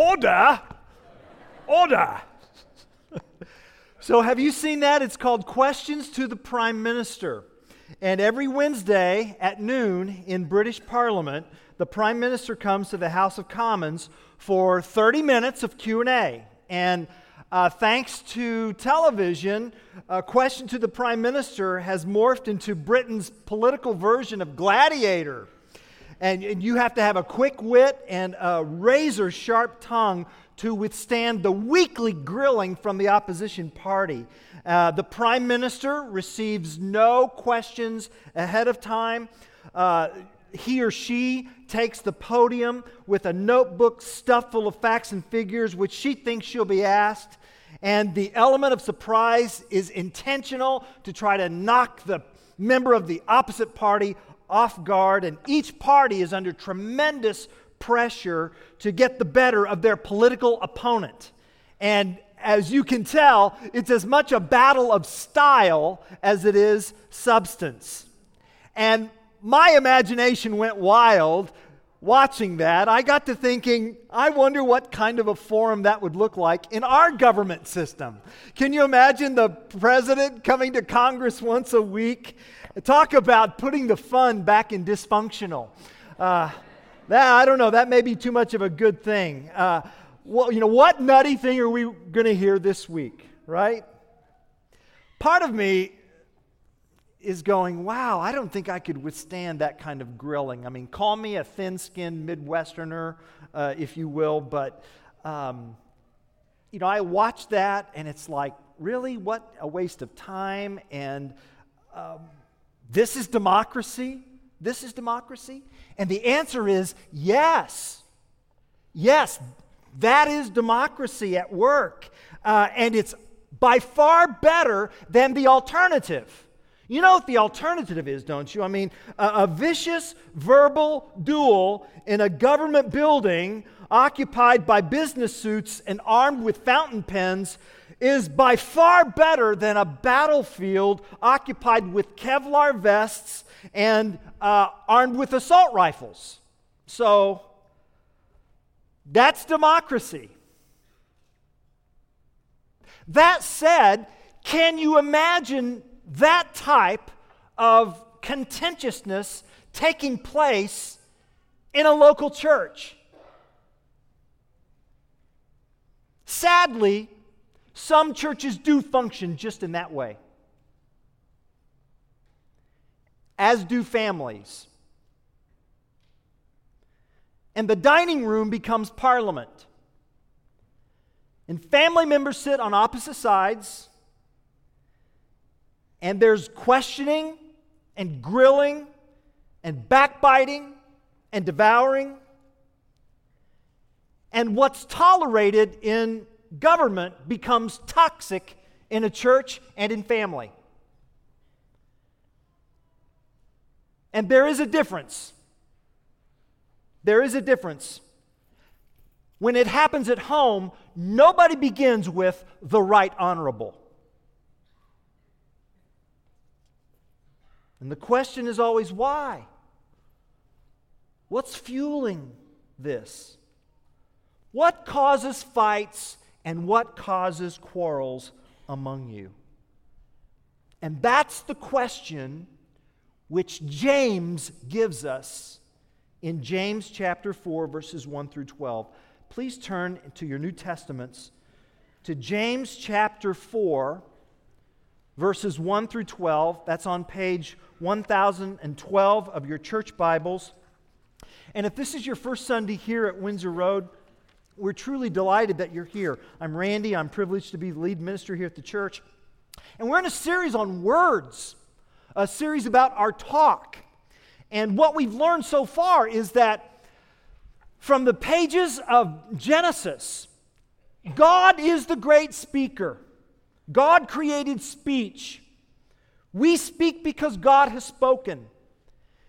Order! Order! so, have you seen that? It's called Questions to the Prime Minister. And every Wednesday at noon in British Parliament, the Prime Minister comes to the House of Commons for 30 minutes of Q&A. And uh, thanks to television, a question to the Prime Minister has morphed into Britain's political version of Gladiator. And, and you have to have a quick wit and a razor sharp tongue to withstand the weekly grilling from the opposition party. Uh, the prime minister receives no questions ahead of time. Uh, he or she takes the podium with a notebook stuffed full of facts and figures, which she thinks she'll be asked. And the element of surprise is intentional to try to knock the member of the opposite party off guard. And each party is under tremendous pressure to get the better of their political opponent. And as you can tell, it's as much a battle of style as it is substance. And my imagination went wild watching that. I got to thinking, I wonder what kind of a forum that would look like in our government system. Can you imagine the president coming to Congress once a week? Talk about putting the fun back in dysfunctional. Uh, that, I don't know, that may be too much of a good thing. Uh, well, you know, what nutty thing are we going to hear this week, right? Part of me is going, wow, I don't think I could withstand that kind of grilling. I mean, call me a thin skinned Midwesterner, uh, if you will, but, um, you know, I watch that and it's like, really? What a waste of time. And um, this is democracy? This is democracy? And the answer is yes. Yes, that is democracy at work. Uh, and it's by far better than the alternative. You know what the alternative is, don't you? I mean, a, a, vicious verbal duel in a government building occupied by business suits and armed with fountain pens is by far better than a battlefield occupied with Kevlar vests and uh, armed with assault rifles. So that's democracy. That said, can you imagine that type of contentiousness taking place in a local church? Sadly, some churches do function just in that way. as do families. And the dining room becomes parliament. And family members sit on opposite sides, and there's questioning and grilling and backbiting and devouring. And what's tolerated in government becomes toxic in a church and in family. And there is a difference. There is a difference. When it happens at home, nobody begins with the right honorable. And the question is always why? What's fueling this? What causes fights and what causes quarrels among you? And that's the question which James gives us in James chapter 4, verses 1 through 12. Please turn to your New Testaments to James chapter 4, verses 1 through 12. That's on page 1012 of your church Bibles. And if this is your first Sunday here at Windsor Road, we're truly delighted that you're here. I'm Randy. I'm privileged to be the lead minister here at the church. And we're in a series on words a series about our talk. And what we've learned so far is that from the pages of Genesis, God is the great speaker. God created speech. We speak because God has spoken.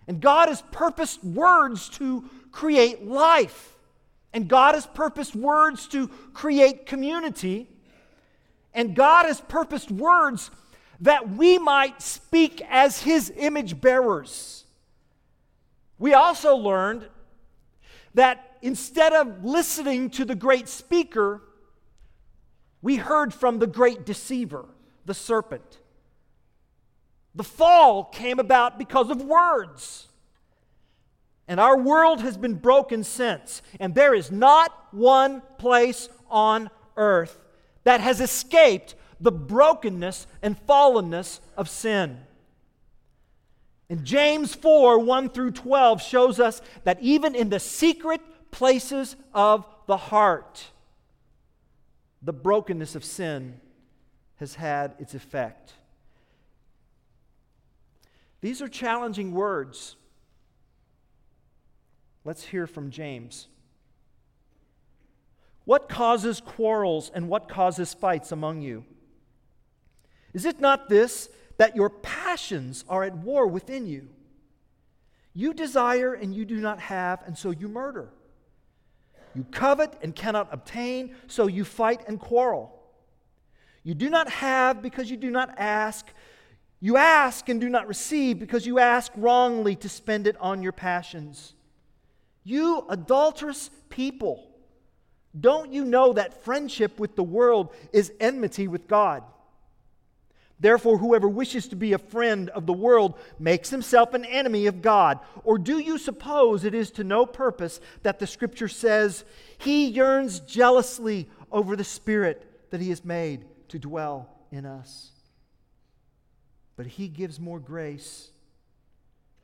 And God has purposed words to create life. And God has purposed words to create community. And God has purposed words that we might speak as his image bearers. We also learned that instead of listening to the great speaker, we heard from the great deceiver, the serpent. The fall came about because of words. And our world has been broken since. And there is not one place on earth that has escaped the brokenness and fallenness of sin. And James 4 1 through 12 shows us that even in the secret places of the heart, the brokenness of sin has had its effect. These are challenging words. Let's hear from James. What causes quarrels and what causes fights among you? Is it not this, that your passions are at war within you? You desire and you do not have, and so you murder. You covet and cannot obtain, so you fight and quarrel. You do not have because you do not ask. You ask and do not receive because you ask wrongly to spend it on your passions. You adulterous people, don't you know that friendship with the world is enmity with God? Therefore, whoever wishes to be a friend of the world makes himself an enemy of God. Or do you suppose it is to no purpose that the scripture says, He yearns jealously over the Spirit that He has made to dwell in us? But He gives more grace.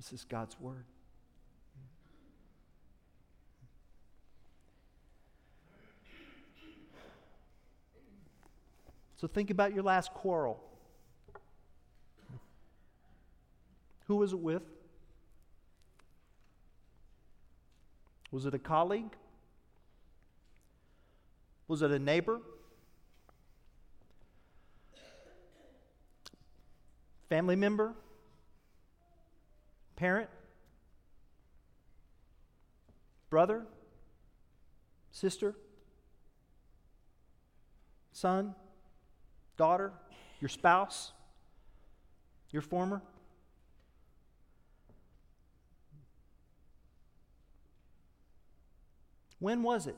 This is God's word. So think about your last quarrel. Who was it with? Was it a colleague? Was it a neighbor? Family member? Parent? Brother? Sister? Son? daughter, your spouse, your former? When was it?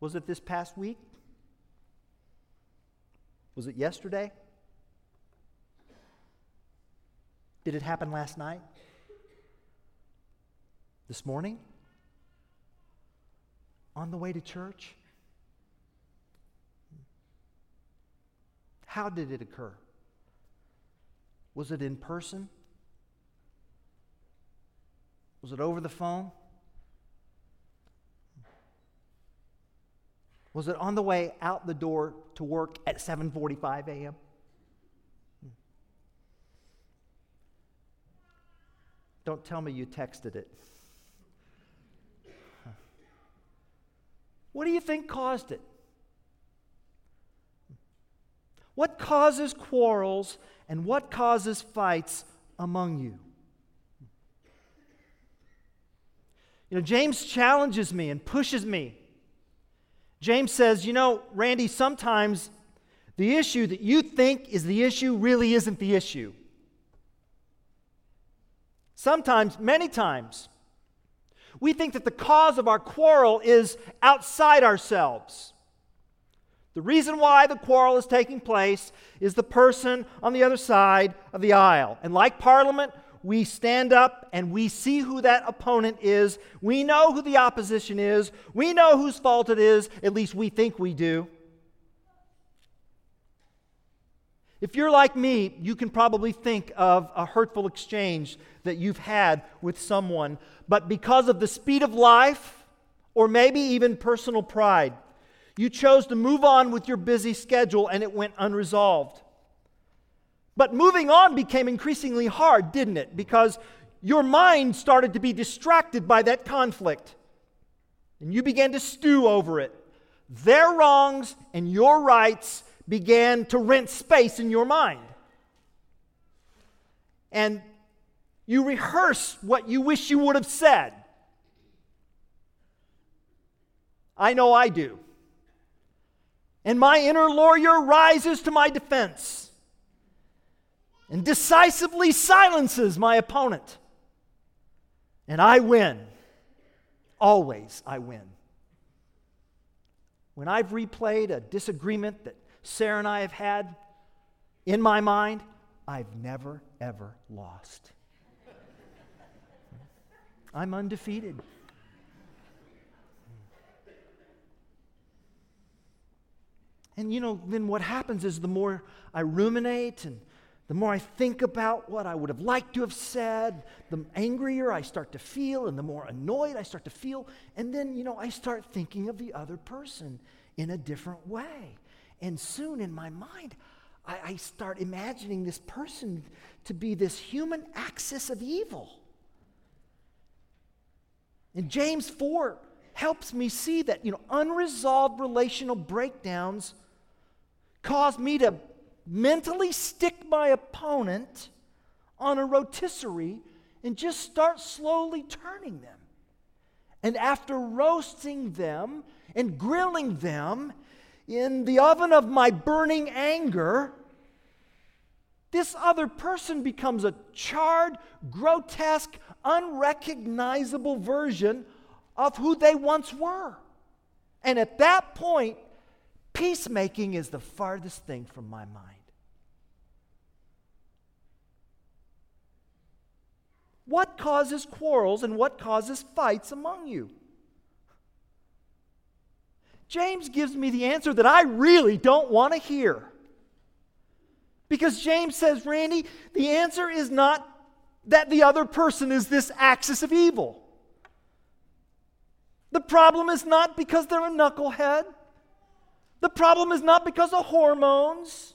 Was it this past week? Was it yesterday? Did it happen last night? This morning? On the way to church? How did it occur? Was it in person? Was it over the phone? Was it on the way out the door to work at 7:45 a.m.? Don't tell me you texted it. What do you think caused it? What causes quarrels and what causes fights among you? You know, James challenges me and pushes me. James says, You know, Randy, sometimes the issue that you think is the issue really isn't the issue. Sometimes, many times, we think that the cause of our quarrel is outside ourselves. The reason why the quarrel is taking place is the person on the other side of the aisle. And like Parliament, we stand up and we see who that opponent is. We know who the opposition is. We know whose fault it is. At least we think we do. If you're like me, you can probably think of a hurtful exchange that you've had with someone, but because of the speed of life, or maybe even personal pride, you chose to move on with your busy schedule and it went unresolved. But moving on became increasingly hard, didn't it? Because your mind started to be distracted by that conflict. And you began to stew over it. Their wrongs and your rights began to rent space in your mind. And you rehearse what you wish you would have said. I know I do. And my inner lawyer rises to my defense and decisively silences my opponent. And I win. Always I win. When I've replayed a disagreement that Sarah and I have had in my mind, I've never, ever lost. I'm undefeated. And you know, then what happens is the more I ruminate and the more I think about what I would have liked to have said, the angrier I start to feel, and the more annoyed I start to feel. And then, you know, I start thinking of the other person in a different way. And soon in my mind, I, I start imagining this person to be this human axis of evil. And James 4 helps me see that, you know, unresolved relational breakdowns cause me to mentally stick my opponent on a rotisserie and just start slowly turning them. And after roasting them and grilling them in the oven of my burning anger, this other person becomes a charred, grotesque, unrecognizable version of who they once were. And at that point, peacemaking is the farthest thing from my mind. What causes quarrels and what causes fights among you? James gives me the answer that I really don't want to hear. Because James says, Randy, the answer is not that the other person is this axis of evil. The problem is not because they're a knucklehead. The problem is not because of hormones.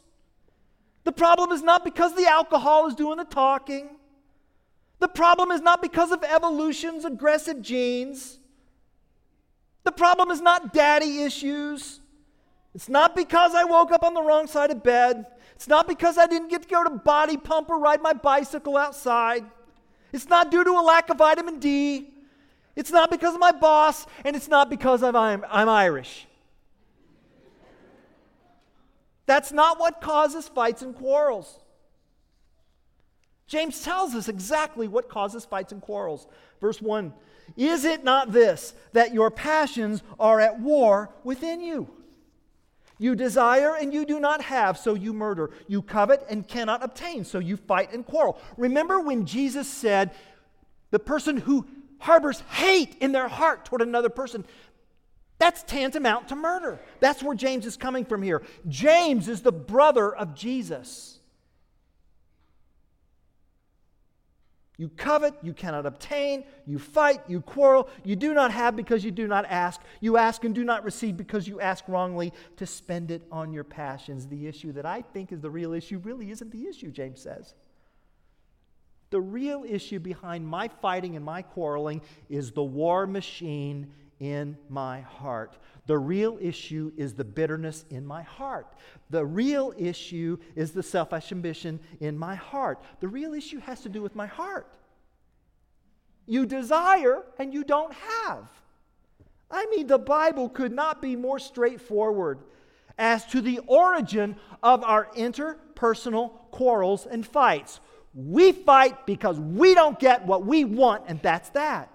The problem is not because the alcohol is doing the talking. The problem is not because of evolution's aggressive genes. The problem is not daddy issues. It's not because I woke up on the wrong side of bed. It's not because I didn't get to go to body pump or ride my bicycle outside. It's not due to a lack of vitamin D. It's not because of my boss, and it's not because I'm, I'm, I'm Irish. That's not what causes fights and quarrels. James tells us exactly what causes fights and quarrels. Verse 1 Is it not this, that your passions are at war within you? You desire and you do not have, so you murder. You covet and cannot obtain, so you fight and quarrel. Remember when Jesus said, The person who harbors hate in their heart toward another person, that's tantamount to murder. That's where James is coming from here. James is the brother of Jesus. You covet, you cannot obtain. You fight, you quarrel. You do not have because you do not ask. You ask and do not receive because you ask wrongly to spend it on your passions. The issue that I think is the real issue really isn't the issue, James says. The real issue behind my fighting and my quarreling is the war machine in my heart. The real issue is the bitterness in my heart. The real issue is the selfish ambition in my heart. The real issue has to do with my heart. You desire and you don't have. I mean, the Bible could not be more straightforward as to the origin of our interpersonal quarrels and fights. We fight because we don't get what we want, and that's that.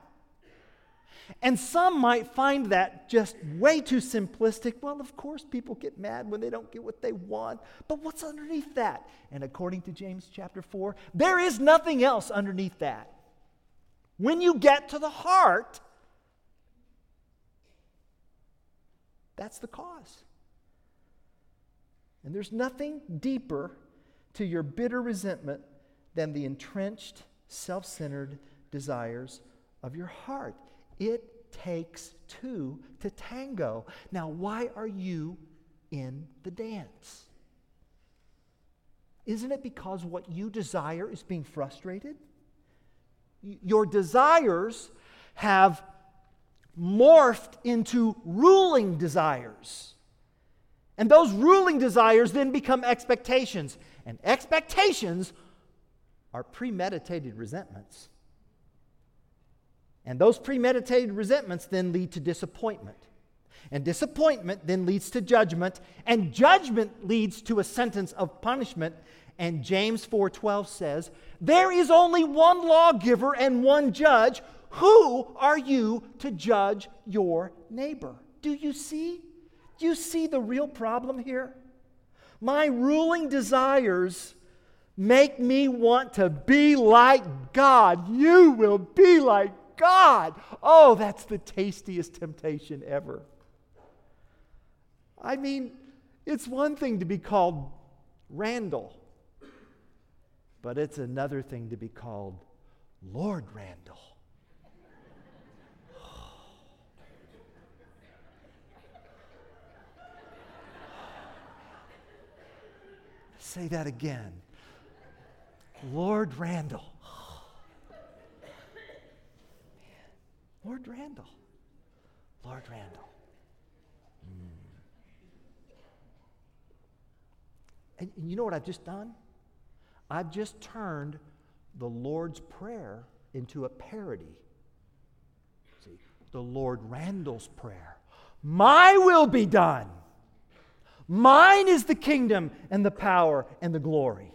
And some might find that just way too simplistic. Well, of course, people get mad when they don't get what they want. But what's underneath that? And according to James chapter 4, there is nothing else underneath that. When you get to the heart, that's the cause. And there's nothing deeper to your bitter resentment than the entrenched, self centered desires of your heart. It takes two to tango. Now, why are you in the dance? Isn't it because what you desire is being frustrated? Your desires have morphed into ruling desires. And those ruling desires then become expectations. And expectations are premeditated resentments. And those premeditated resentments then lead to disappointment. And disappointment then leads to judgment, and judgment leads to a sentence of punishment. And James 4:12 says, "There is only one lawgiver and one judge. Who are you to judge your neighbor?" Do you see? Do you see the real problem here? My ruling desires make me want to be like God. You will be like God. Oh, that's the tastiest temptation ever. I mean, it's one thing to be called Randall, but it's another thing to be called Lord Randall. Say that again. Lord Randall. Lord Randall. Lord Randall. Mm. And, and you know what I've just done? I've just turned the Lord's Prayer into a parody. See, the Lord Randall's Prayer. My will be done. Mine is the kingdom and the power and the glory.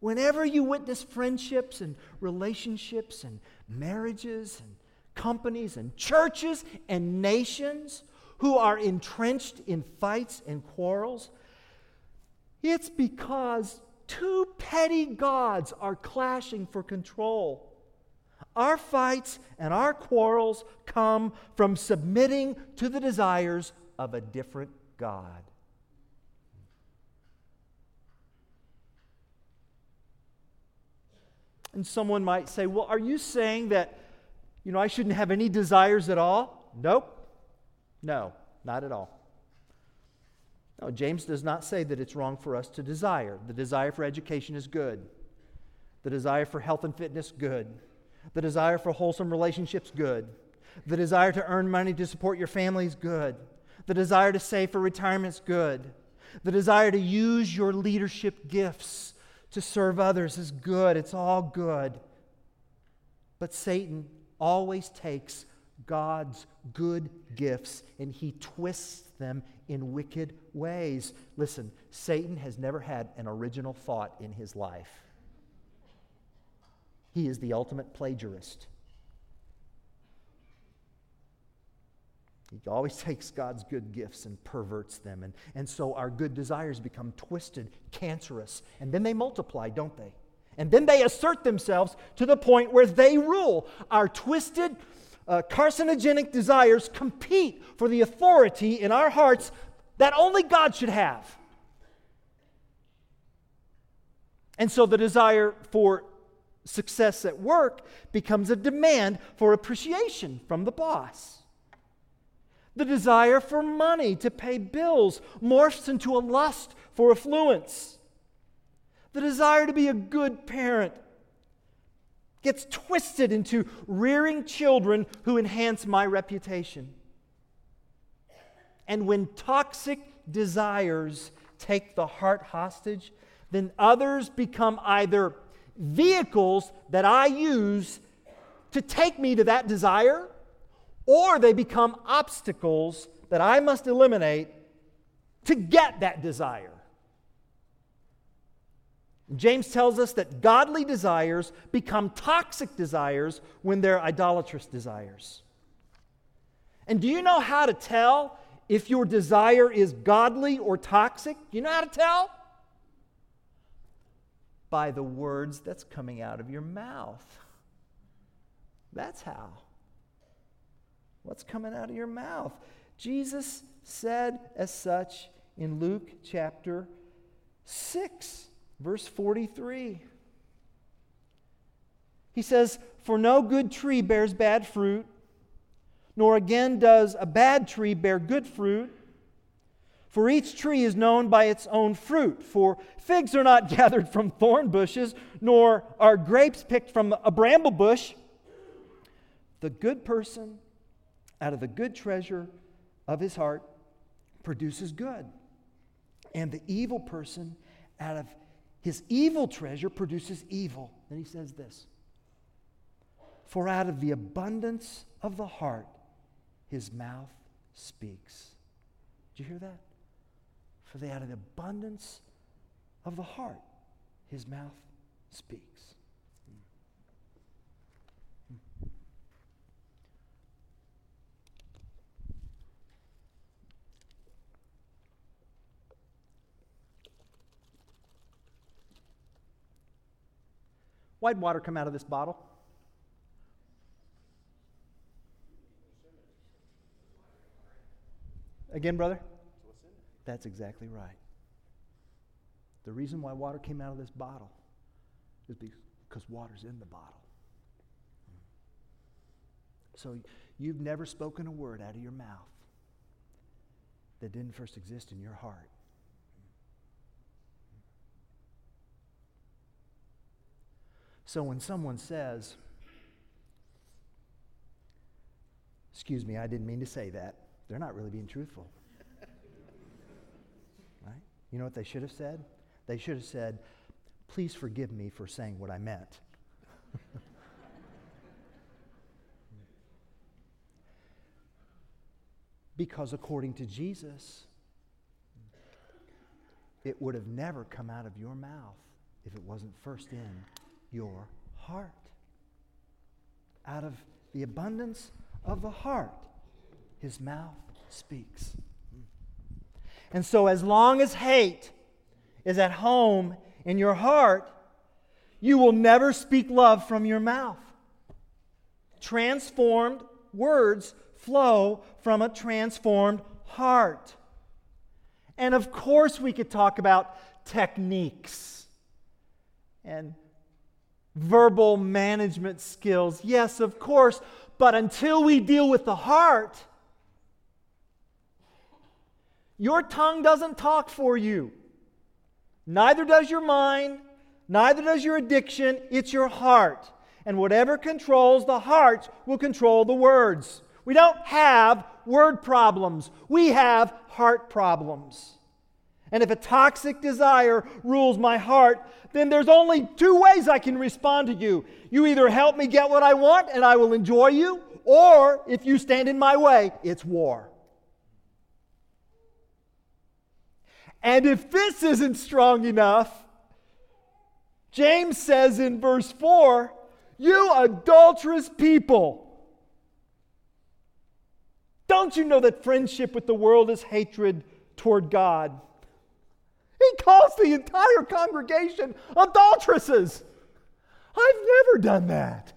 Whenever you witness friendships and relationships and marriages and companies and churches and nations who are entrenched in fights and quarrels, it's because two petty gods are clashing for control. Our fights and our quarrels come from submitting to the desires of a different God. And someone might say, Well, are you saying that, you know, I shouldn't have any desires at all? Nope. No, not at all. No, James does not say that it's wrong for us to desire. The desire for education is good. The desire for health and fitness, good. The desire for wholesome relationships, good. The desire to earn money to support your family is good. The desire to save for retirement is good. The desire to use your leadership gifts to serve others is good. It's all good. But Satan always takes God's good gifts and he twists them in wicked ways. Listen, Satan has never had an original thought in his life. He is the ultimate plagiarist. He always takes God's good gifts and perverts them. And, and so our good desires become twisted, cancerous, and then they multiply, don't they? And then they assert themselves to the point where they rule. Our twisted, uh, carcinogenic desires compete for the authority in our hearts that only God should have. And so the desire for success at work becomes a demand for appreciation from the boss. The desire for money to pay bills morphs into a lust for affluence. The desire to be a good parent gets twisted into rearing children who enhance my reputation. And when toxic desires take the heart hostage, then others become either vehicles that I use to take me to that desire or they become obstacles that I must eliminate to get that desire. James tells us that godly desires become toxic desires when they're idolatrous desires. And do you know how to tell if your desire is godly or toxic? You know how to tell? By the words that's coming out of your mouth. That's how. What's coming out of your mouth? Jesus said as such in Luke chapter 6, verse 43. He says, For no good tree bears bad fruit, nor again does a bad tree bear good fruit. For each tree is known by its own fruit. For figs are not gathered from thorn bushes, nor are grapes picked from a bramble bush. The good person, out of the good treasure of his heart, produces good. And the evil person, out of his evil treasure, produces evil. Then he says this For out of the abundance of the heart, his mouth speaks. Did you hear that? For the, out of the abundance of the heart, his mouth speaks. Why'd water come out of this bottle? Again, brother? That's exactly right. The reason why water came out of this bottle is because water's in the bottle. So you've never spoken a word out of your mouth that didn't first exist in your heart. So when someone says, Excuse me, I didn't mean to say that, they're not really being truthful. right? You know what they should have said? They should have said, Please forgive me for saying what I meant. because according to Jesus, it would have never come out of your mouth if it wasn't first in your heart. Out of the abundance of the heart, his mouth speaks. And so, as long as hate is at home in your heart, you will never speak love from your mouth. Transformed words flow from a transformed heart. And of course, we could talk about techniques and verbal management skills. Yes, of course, but until we deal with the heart, your tongue doesn't talk for you. Neither does your mind, neither does your addiction. It's your heart. And whatever controls the heart will control the words. We don't have word problems, we have heart problems. And if a toxic desire rules my heart, then there's only two ways I can respond to you. You either help me get what I want and I will enjoy you, or if you stand in my way, it's war. And if this isn't strong enough, James says in verse 4 You adulterous people. Don't you know that friendship with the world is hatred toward God? He calls the entire congregation adulteresses. I've never done that.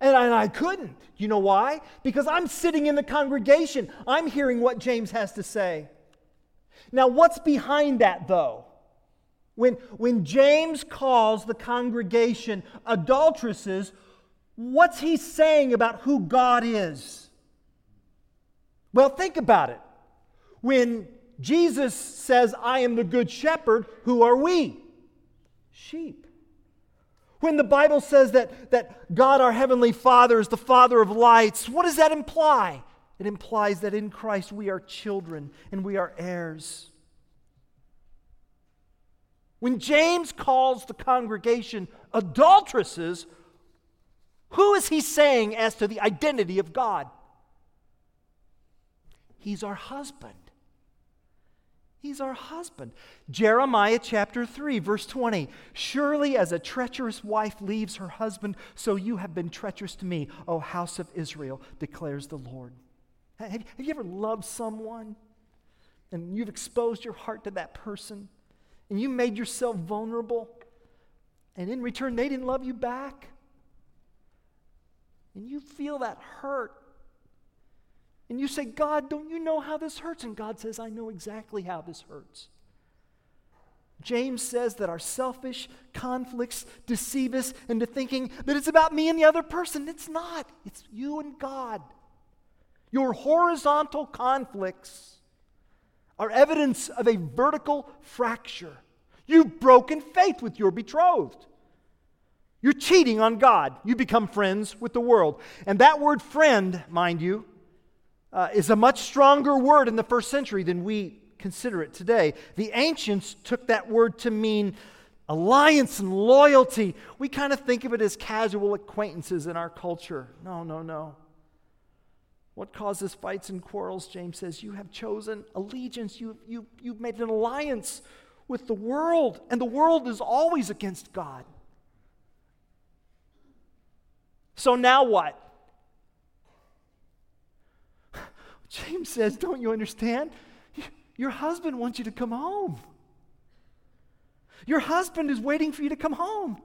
And I, and I couldn't. You know why? Because I'm sitting in the congregation. I'm hearing what James has to say. Now, what's behind that, though? When, when James calls the congregation adulteresses, what's he saying about who God is? Well, think about it. When Jesus says, I am the good shepherd. Who are we? Sheep. When the Bible says that, that God, our Heavenly Father, is the Father of lights, what does that imply? It implies that in Christ we are children and we are heirs. When James calls the congregation adulteresses, who is he saying as to the identity of God? He's our husband. He's our husband. Jeremiah chapter 3, verse 20. Surely as a treacherous wife leaves her husband, so you have been treacherous to me, O house of Israel, declares the Lord. Have, have you ever loved someone and you've exposed your heart to that person and you made yourself vulnerable and in return they didn't love you back? And you feel that hurt and you say, God, don't you know how this hurts? And God says, I know exactly how this hurts. James says that our selfish conflicts deceive us into thinking that it's about me and the other person. It's not, it's you and God. Your horizontal conflicts are evidence of a vertical fracture. You've broken faith with your betrothed. You're cheating on God. You become friends with the world. And that word friend, mind you, uh, is a much stronger word in the first century than we consider it today. The ancients took that word to mean alliance and loyalty. We kind of think of it as casual acquaintances in our culture. No, no, no. What causes fights and quarrels, James says, you have chosen allegiance. You, you, you've made an alliance with the world, and the world is always against God. So now what? James says, Don't you understand? Your husband wants you to come home. Your husband is waiting for you to come home.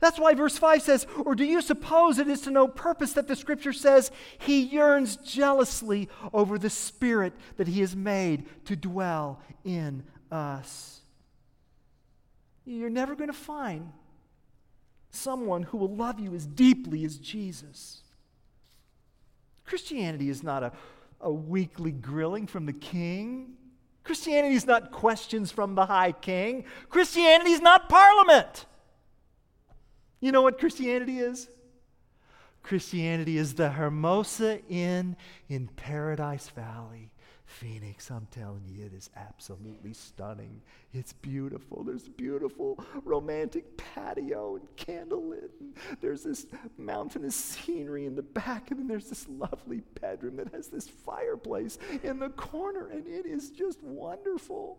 That's why verse 5 says, Or do you suppose it is to no purpose that the scripture says he yearns jealously over the spirit that he has made to dwell in us? You're never going to find someone who will love you as deeply as Jesus. Christianity is not a, a weekly grilling from the king. Christianity is not questions from the high king. Christianity is not parliament. You know what Christianity is? Christianity is the Hermosa Inn in Paradise Valley. Phoenix, I'm telling you, it is absolutely stunning. It's beautiful. There's beautiful romantic patio and candlelit. And there's this mountainous scenery in the back, and then there's this lovely bedroom that has this fireplace in the corner, and it is just wonderful.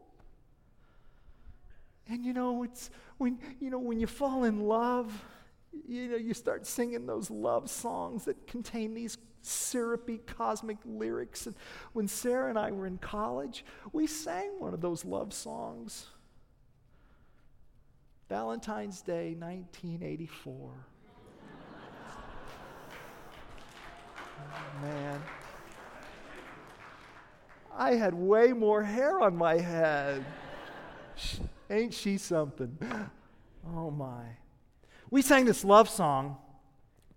And you know, it's when you know when you fall in love, you know, you start singing those love songs that contain these syrupy cosmic lyrics. And when Sarah and I were in college, we sang one of those love songs. Valentine's Day, 1984. oh, man. I had way more hair on my head. Ain't she something? Oh my. We sang this love song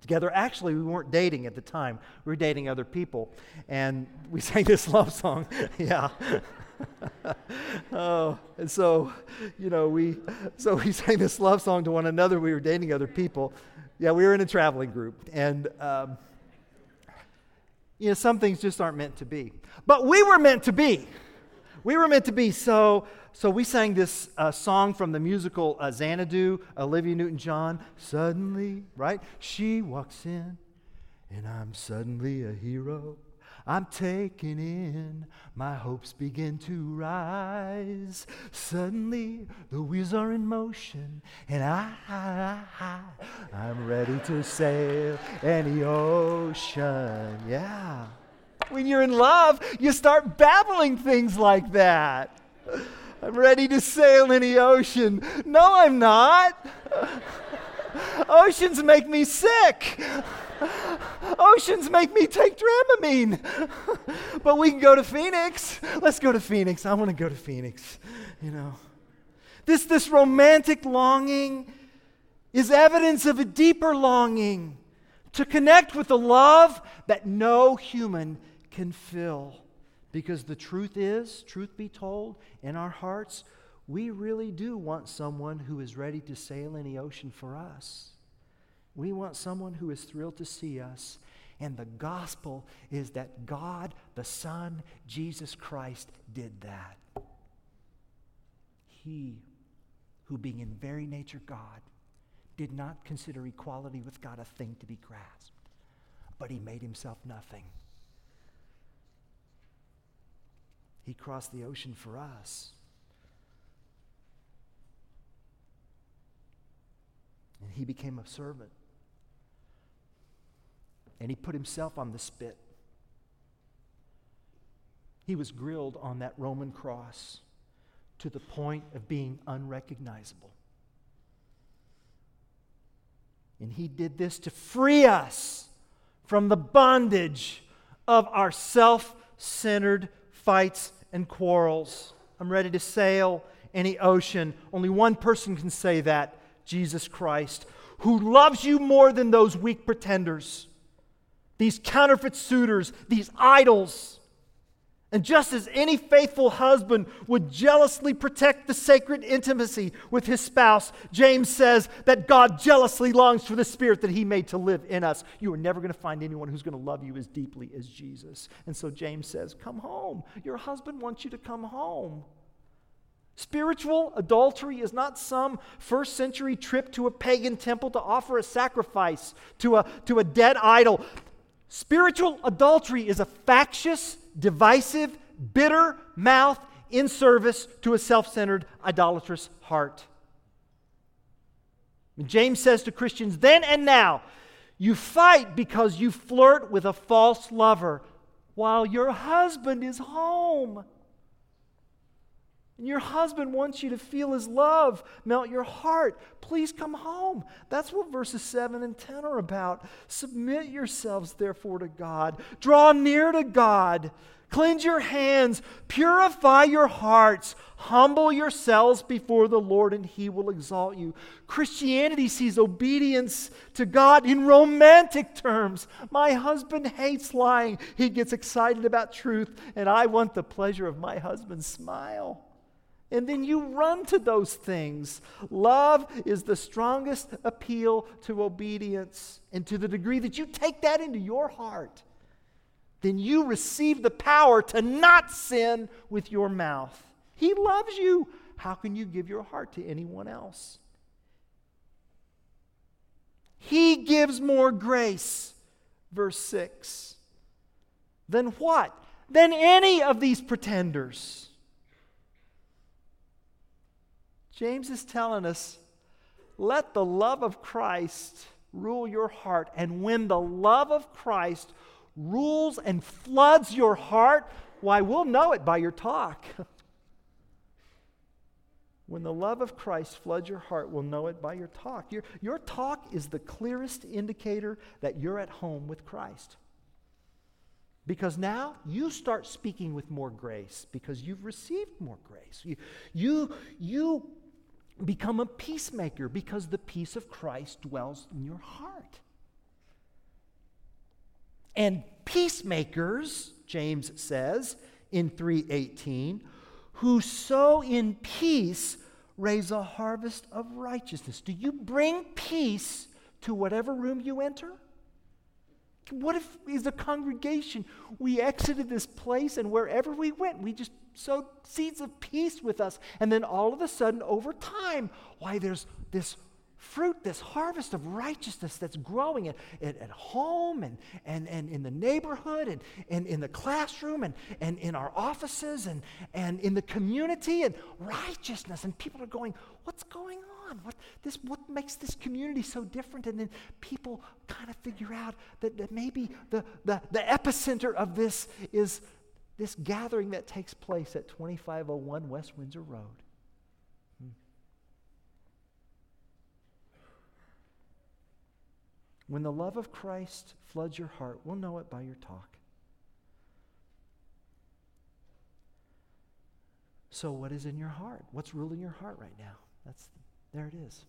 together. Actually, we weren't dating at the time. We were dating other people. And we sang this love song. yeah. oh, and so, you know, we so we sang this love song to one another. We were dating other people. Yeah, we were in a traveling group. And um, you know, some things just aren't meant to be. But we were meant to be. We were meant to be. So so we sang this uh, song from the musical uh, Xanadu, Olivia Newton John. Suddenly, right? She walks in, and I'm suddenly a hero. I'm taken in, my hopes begin to rise. Suddenly, the wheels are in motion, and I, I, I I'm ready to sail any ocean. Yeah. When you're in love, you start babbling things like that. I'm ready to sail in the ocean. No, I'm not. Oceans make me sick. Oceans make me take Dramamine. but we can go to Phoenix. Let's go to Phoenix. I want to go to Phoenix. You know. This, this romantic longing is evidence of a deeper longing to connect with the love that no human can fill. Because the truth is, truth be told, in our hearts, we really do want someone who is ready to sail any ocean for us. We want someone who is thrilled to see us. And the gospel is that God, the Son, Jesus Christ, did that. He, who being in very nature God, did not consider equality with God a thing to be grasped, but he made himself nothing He crossed the ocean for us. And he became a servant. And he put himself on the spit. He was grilled on that Roman cross to the point of being unrecognizable. And he did this to free us from the bondage of our self centered fights and quarrels. I'm ready to sail any ocean. Only one person can say that Jesus Christ, who loves you more than those weak pretenders, these counterfeit suitors, these idols. And just as any faithful husband would jealously protect the sacred intimacy with his spouse, James says that God jealously longs for the spirit that he made to live in us. You are never going to find anyone who's going to love you as deeply as Jesus. And so James says, Come home. Your husband wants you to come home. Spiritual adultery is not some first century trip to a pagan temple to offer a sacrifice to a, to a dead idol. Spiritual adultery is a factious, divisive, bitter mouth in service to a self centered, idolatrous heart. James says to Christians, then and now, you fight because you flirt with a false lover while your husband is home. And your husband wants you to feel his love melt your heart. Please come home. That's what verses 7 and 10 are about. Submit yourselves, therefore, to God. Draw near to God. Cleanse your hands. Purify your hearts. Humble yourselves before the Lord, and he will exalt you. Christianity sees obedience to God in romantic terms. My husband hates lying, he gets excited about truth, and I want the pleasure of my husband's smile. And then you run to those things. Love is the strongest appeal to obedience. And to the degree that you take that into your heart, then you receive the power to not sin with your mouth. He loves you. How can you give your heart to anyone else? He gives more grace, verse 6, than what? Than any of these pretenders. James is telling us let the love of Christ rule your heart. And when the love of Christ rules and floods your heart, why, we'll know it by your talk. when the love of Christ floods your heart, we'll know it by your talk. Your, your talk is the clearest indicator that you're at home with Christ. Because now you start speaking with more grace because you've received more grace. You, you, you Become a peacemaker because the peace of Christ dwells in your heart. And peacemakers, James says in 3:18, who sow in peace raise a harvest of righteousness. Do you bring peace to whatever room you enter? What if, as a congregation, we exited this place and wherever we went, we just sowed seeds of peace with us. And then all of a sudden, over time, why, there's this fruit, this harvest of righteousness that's growing at, at, at, home and, and, and in the neighborhood and, and in the classroom and, and in our offices and, and in the community and righteousness. And people are going, What's going on? What, this, what makes this community so different? And then people kind of figure out that, that maybe the, the, the epicenter of this is this gathering that takes place at 2501 West Windsor Road. Hmm. When the love of Christ floods your heart, we'll know it by your talk. So, what is in your heart? What's ruling your heart right now? That's there it is.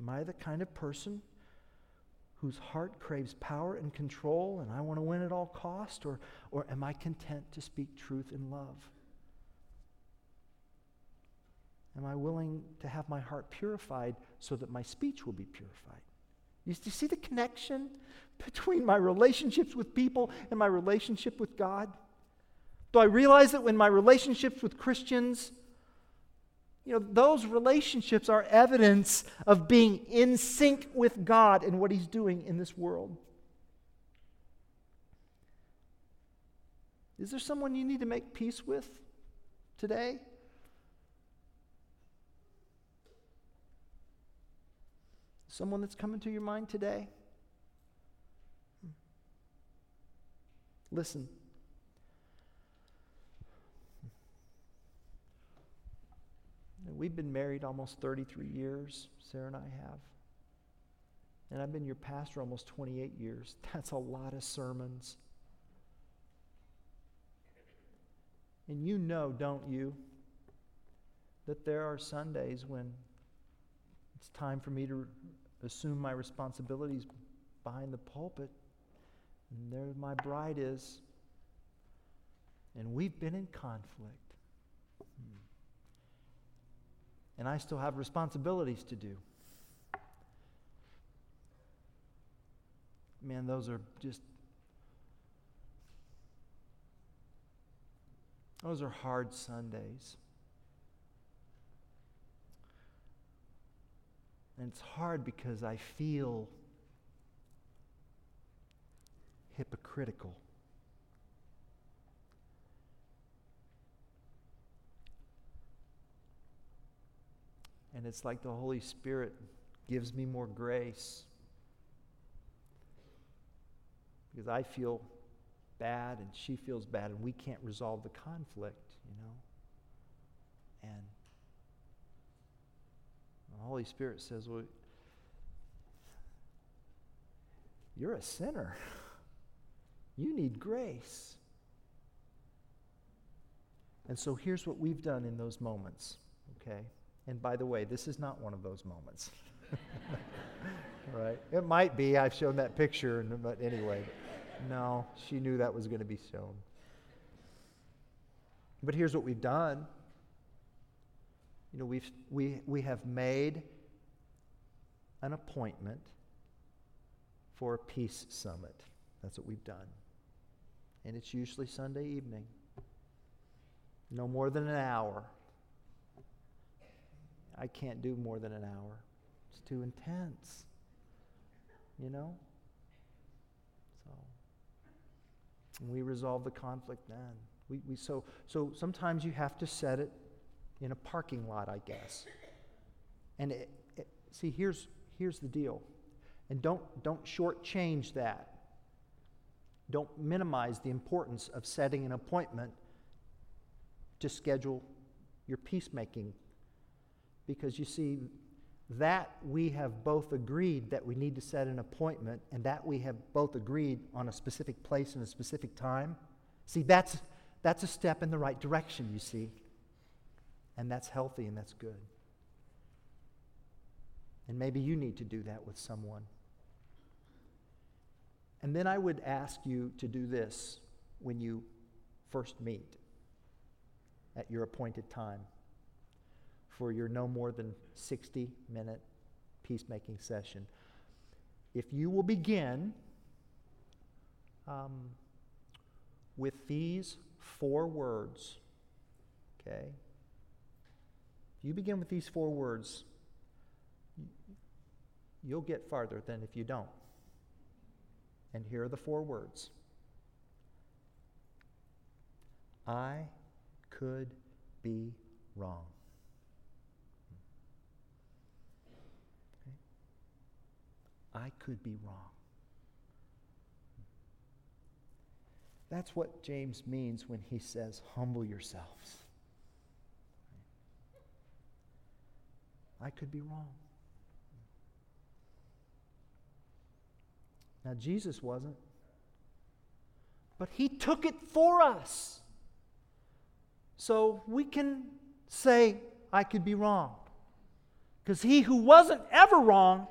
Am I the kind of person whose heart craves power and control and I want to win at all cost? Or, or am I content to speak truth in love? Am I willing to have my heart purified so that my speech will be purified? You, see the connection between my relationships with people and my relationship with God? Do I realize that when my relationships with Christians you know, those relationships are evidence of being in sync with God and what He's doing in this world. Is there someone you need to make peace with today? Someone that's coming to your mind today? Listen. We've been married almost 33 years, Sarah and I have. And I've been your pastor almost 28 years. That's a lot of sermons. And you know, don't you, that there are Sundays when it's time for me to assume my responsibilities behind the pulpit. And there my bride is. And we've been in conflict. Hmm. And I still have responsibilities to do. Man, those are just, those are hard Sundays. And it's hard because I feel hypocritical. And it's like the Holy Spirit gives me more grace because I feel bad and she feels bad and we can't resolve the conflict, you know. And the Holy Spirit says, Well, you're a sinner. You need grace. And so here's what we've done in those moments, okay? And by the way, this is not one of those moments. right? It might be. I've shown that picture, but anyway, no, she knew that was going to be shown. But here's what we've done you know, we've, we, we have made an appointment for a peace summit. That's what we've done. And it's usually Sunday evening. No more than an hour. I can't do more than an hour. It's too intense. You know? So we resolve the conflict then. We, we so so sometimes you have to set it in a parking lot, I guess. And it, it, see, here's, here's the deal. And don't, don't shortchange that. Don't minimize the importance of setting an appointment to schedule your peacemaking. Because you see, that we have both agreed that we need to set an appointment, and that we have both agreed on a specific place and a specific time. See, that's, that's a step in the right direction, you see. And that's healthy and that's good. And maybe you need to do that with someone. And then I would ask you to do this when you first meet at your appointed time for your no more than 60 minute peacemaking session. If you will begin um, with these four words, okay? If you begin with these four words, you'll get farther than if you don't. And here are the four words I could be wrong. I could be wrong. That's what James means when he says, humble yourselves. I could be wrong. Now, Jesus wasn't, but He took it for us. So we can say, I could be wrong. Because He who wasn't ever wrong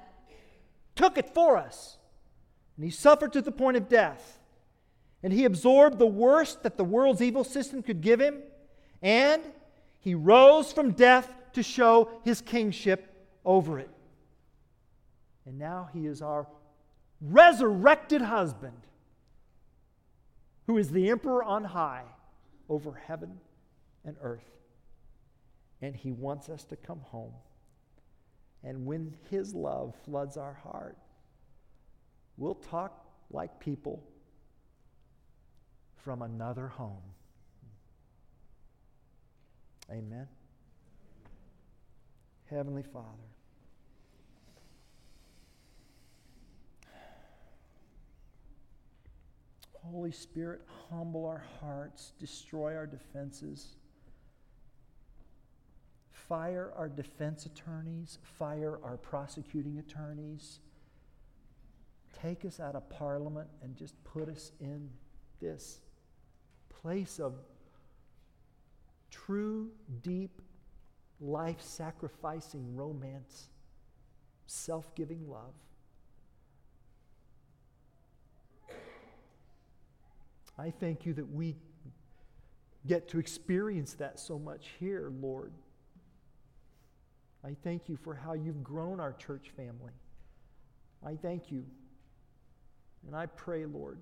took it for us. And He suffered to the point of death. And He absorbed the worst that the world's evil system could give Him. And He rose from death to show his kingship over it. And now he is our resurrected husband, who is the emperor on high over heaven and earth. And he wants us to come home. And when his love floods our heart, we'll talk like people from another home. Amen. Heavenly Father, Holy Spirit, humble our hearts, destroy our defenses. Fire our defense attorneys, fire our prosecuting attorneys. Take us out of Parliament and just put us in this place of true, deep, life sacrificing romance, self giving love. I thank you that we get to experience that so much here, Lord. I thank you for how you've grown our church family. I thank you. And I pray, Lord,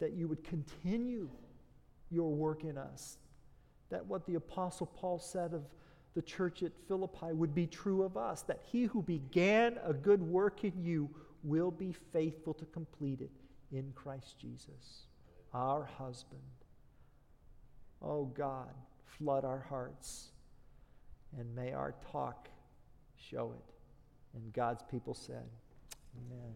that you would continue your work in us. That what the Apostle Paul said of the church at Philippi would be true of us. That he who began a good work in you will be faithful to complete it in Christ Jesus, our husband. Oh God, flood our hearts and may our talk show it. And God's people said, Amen.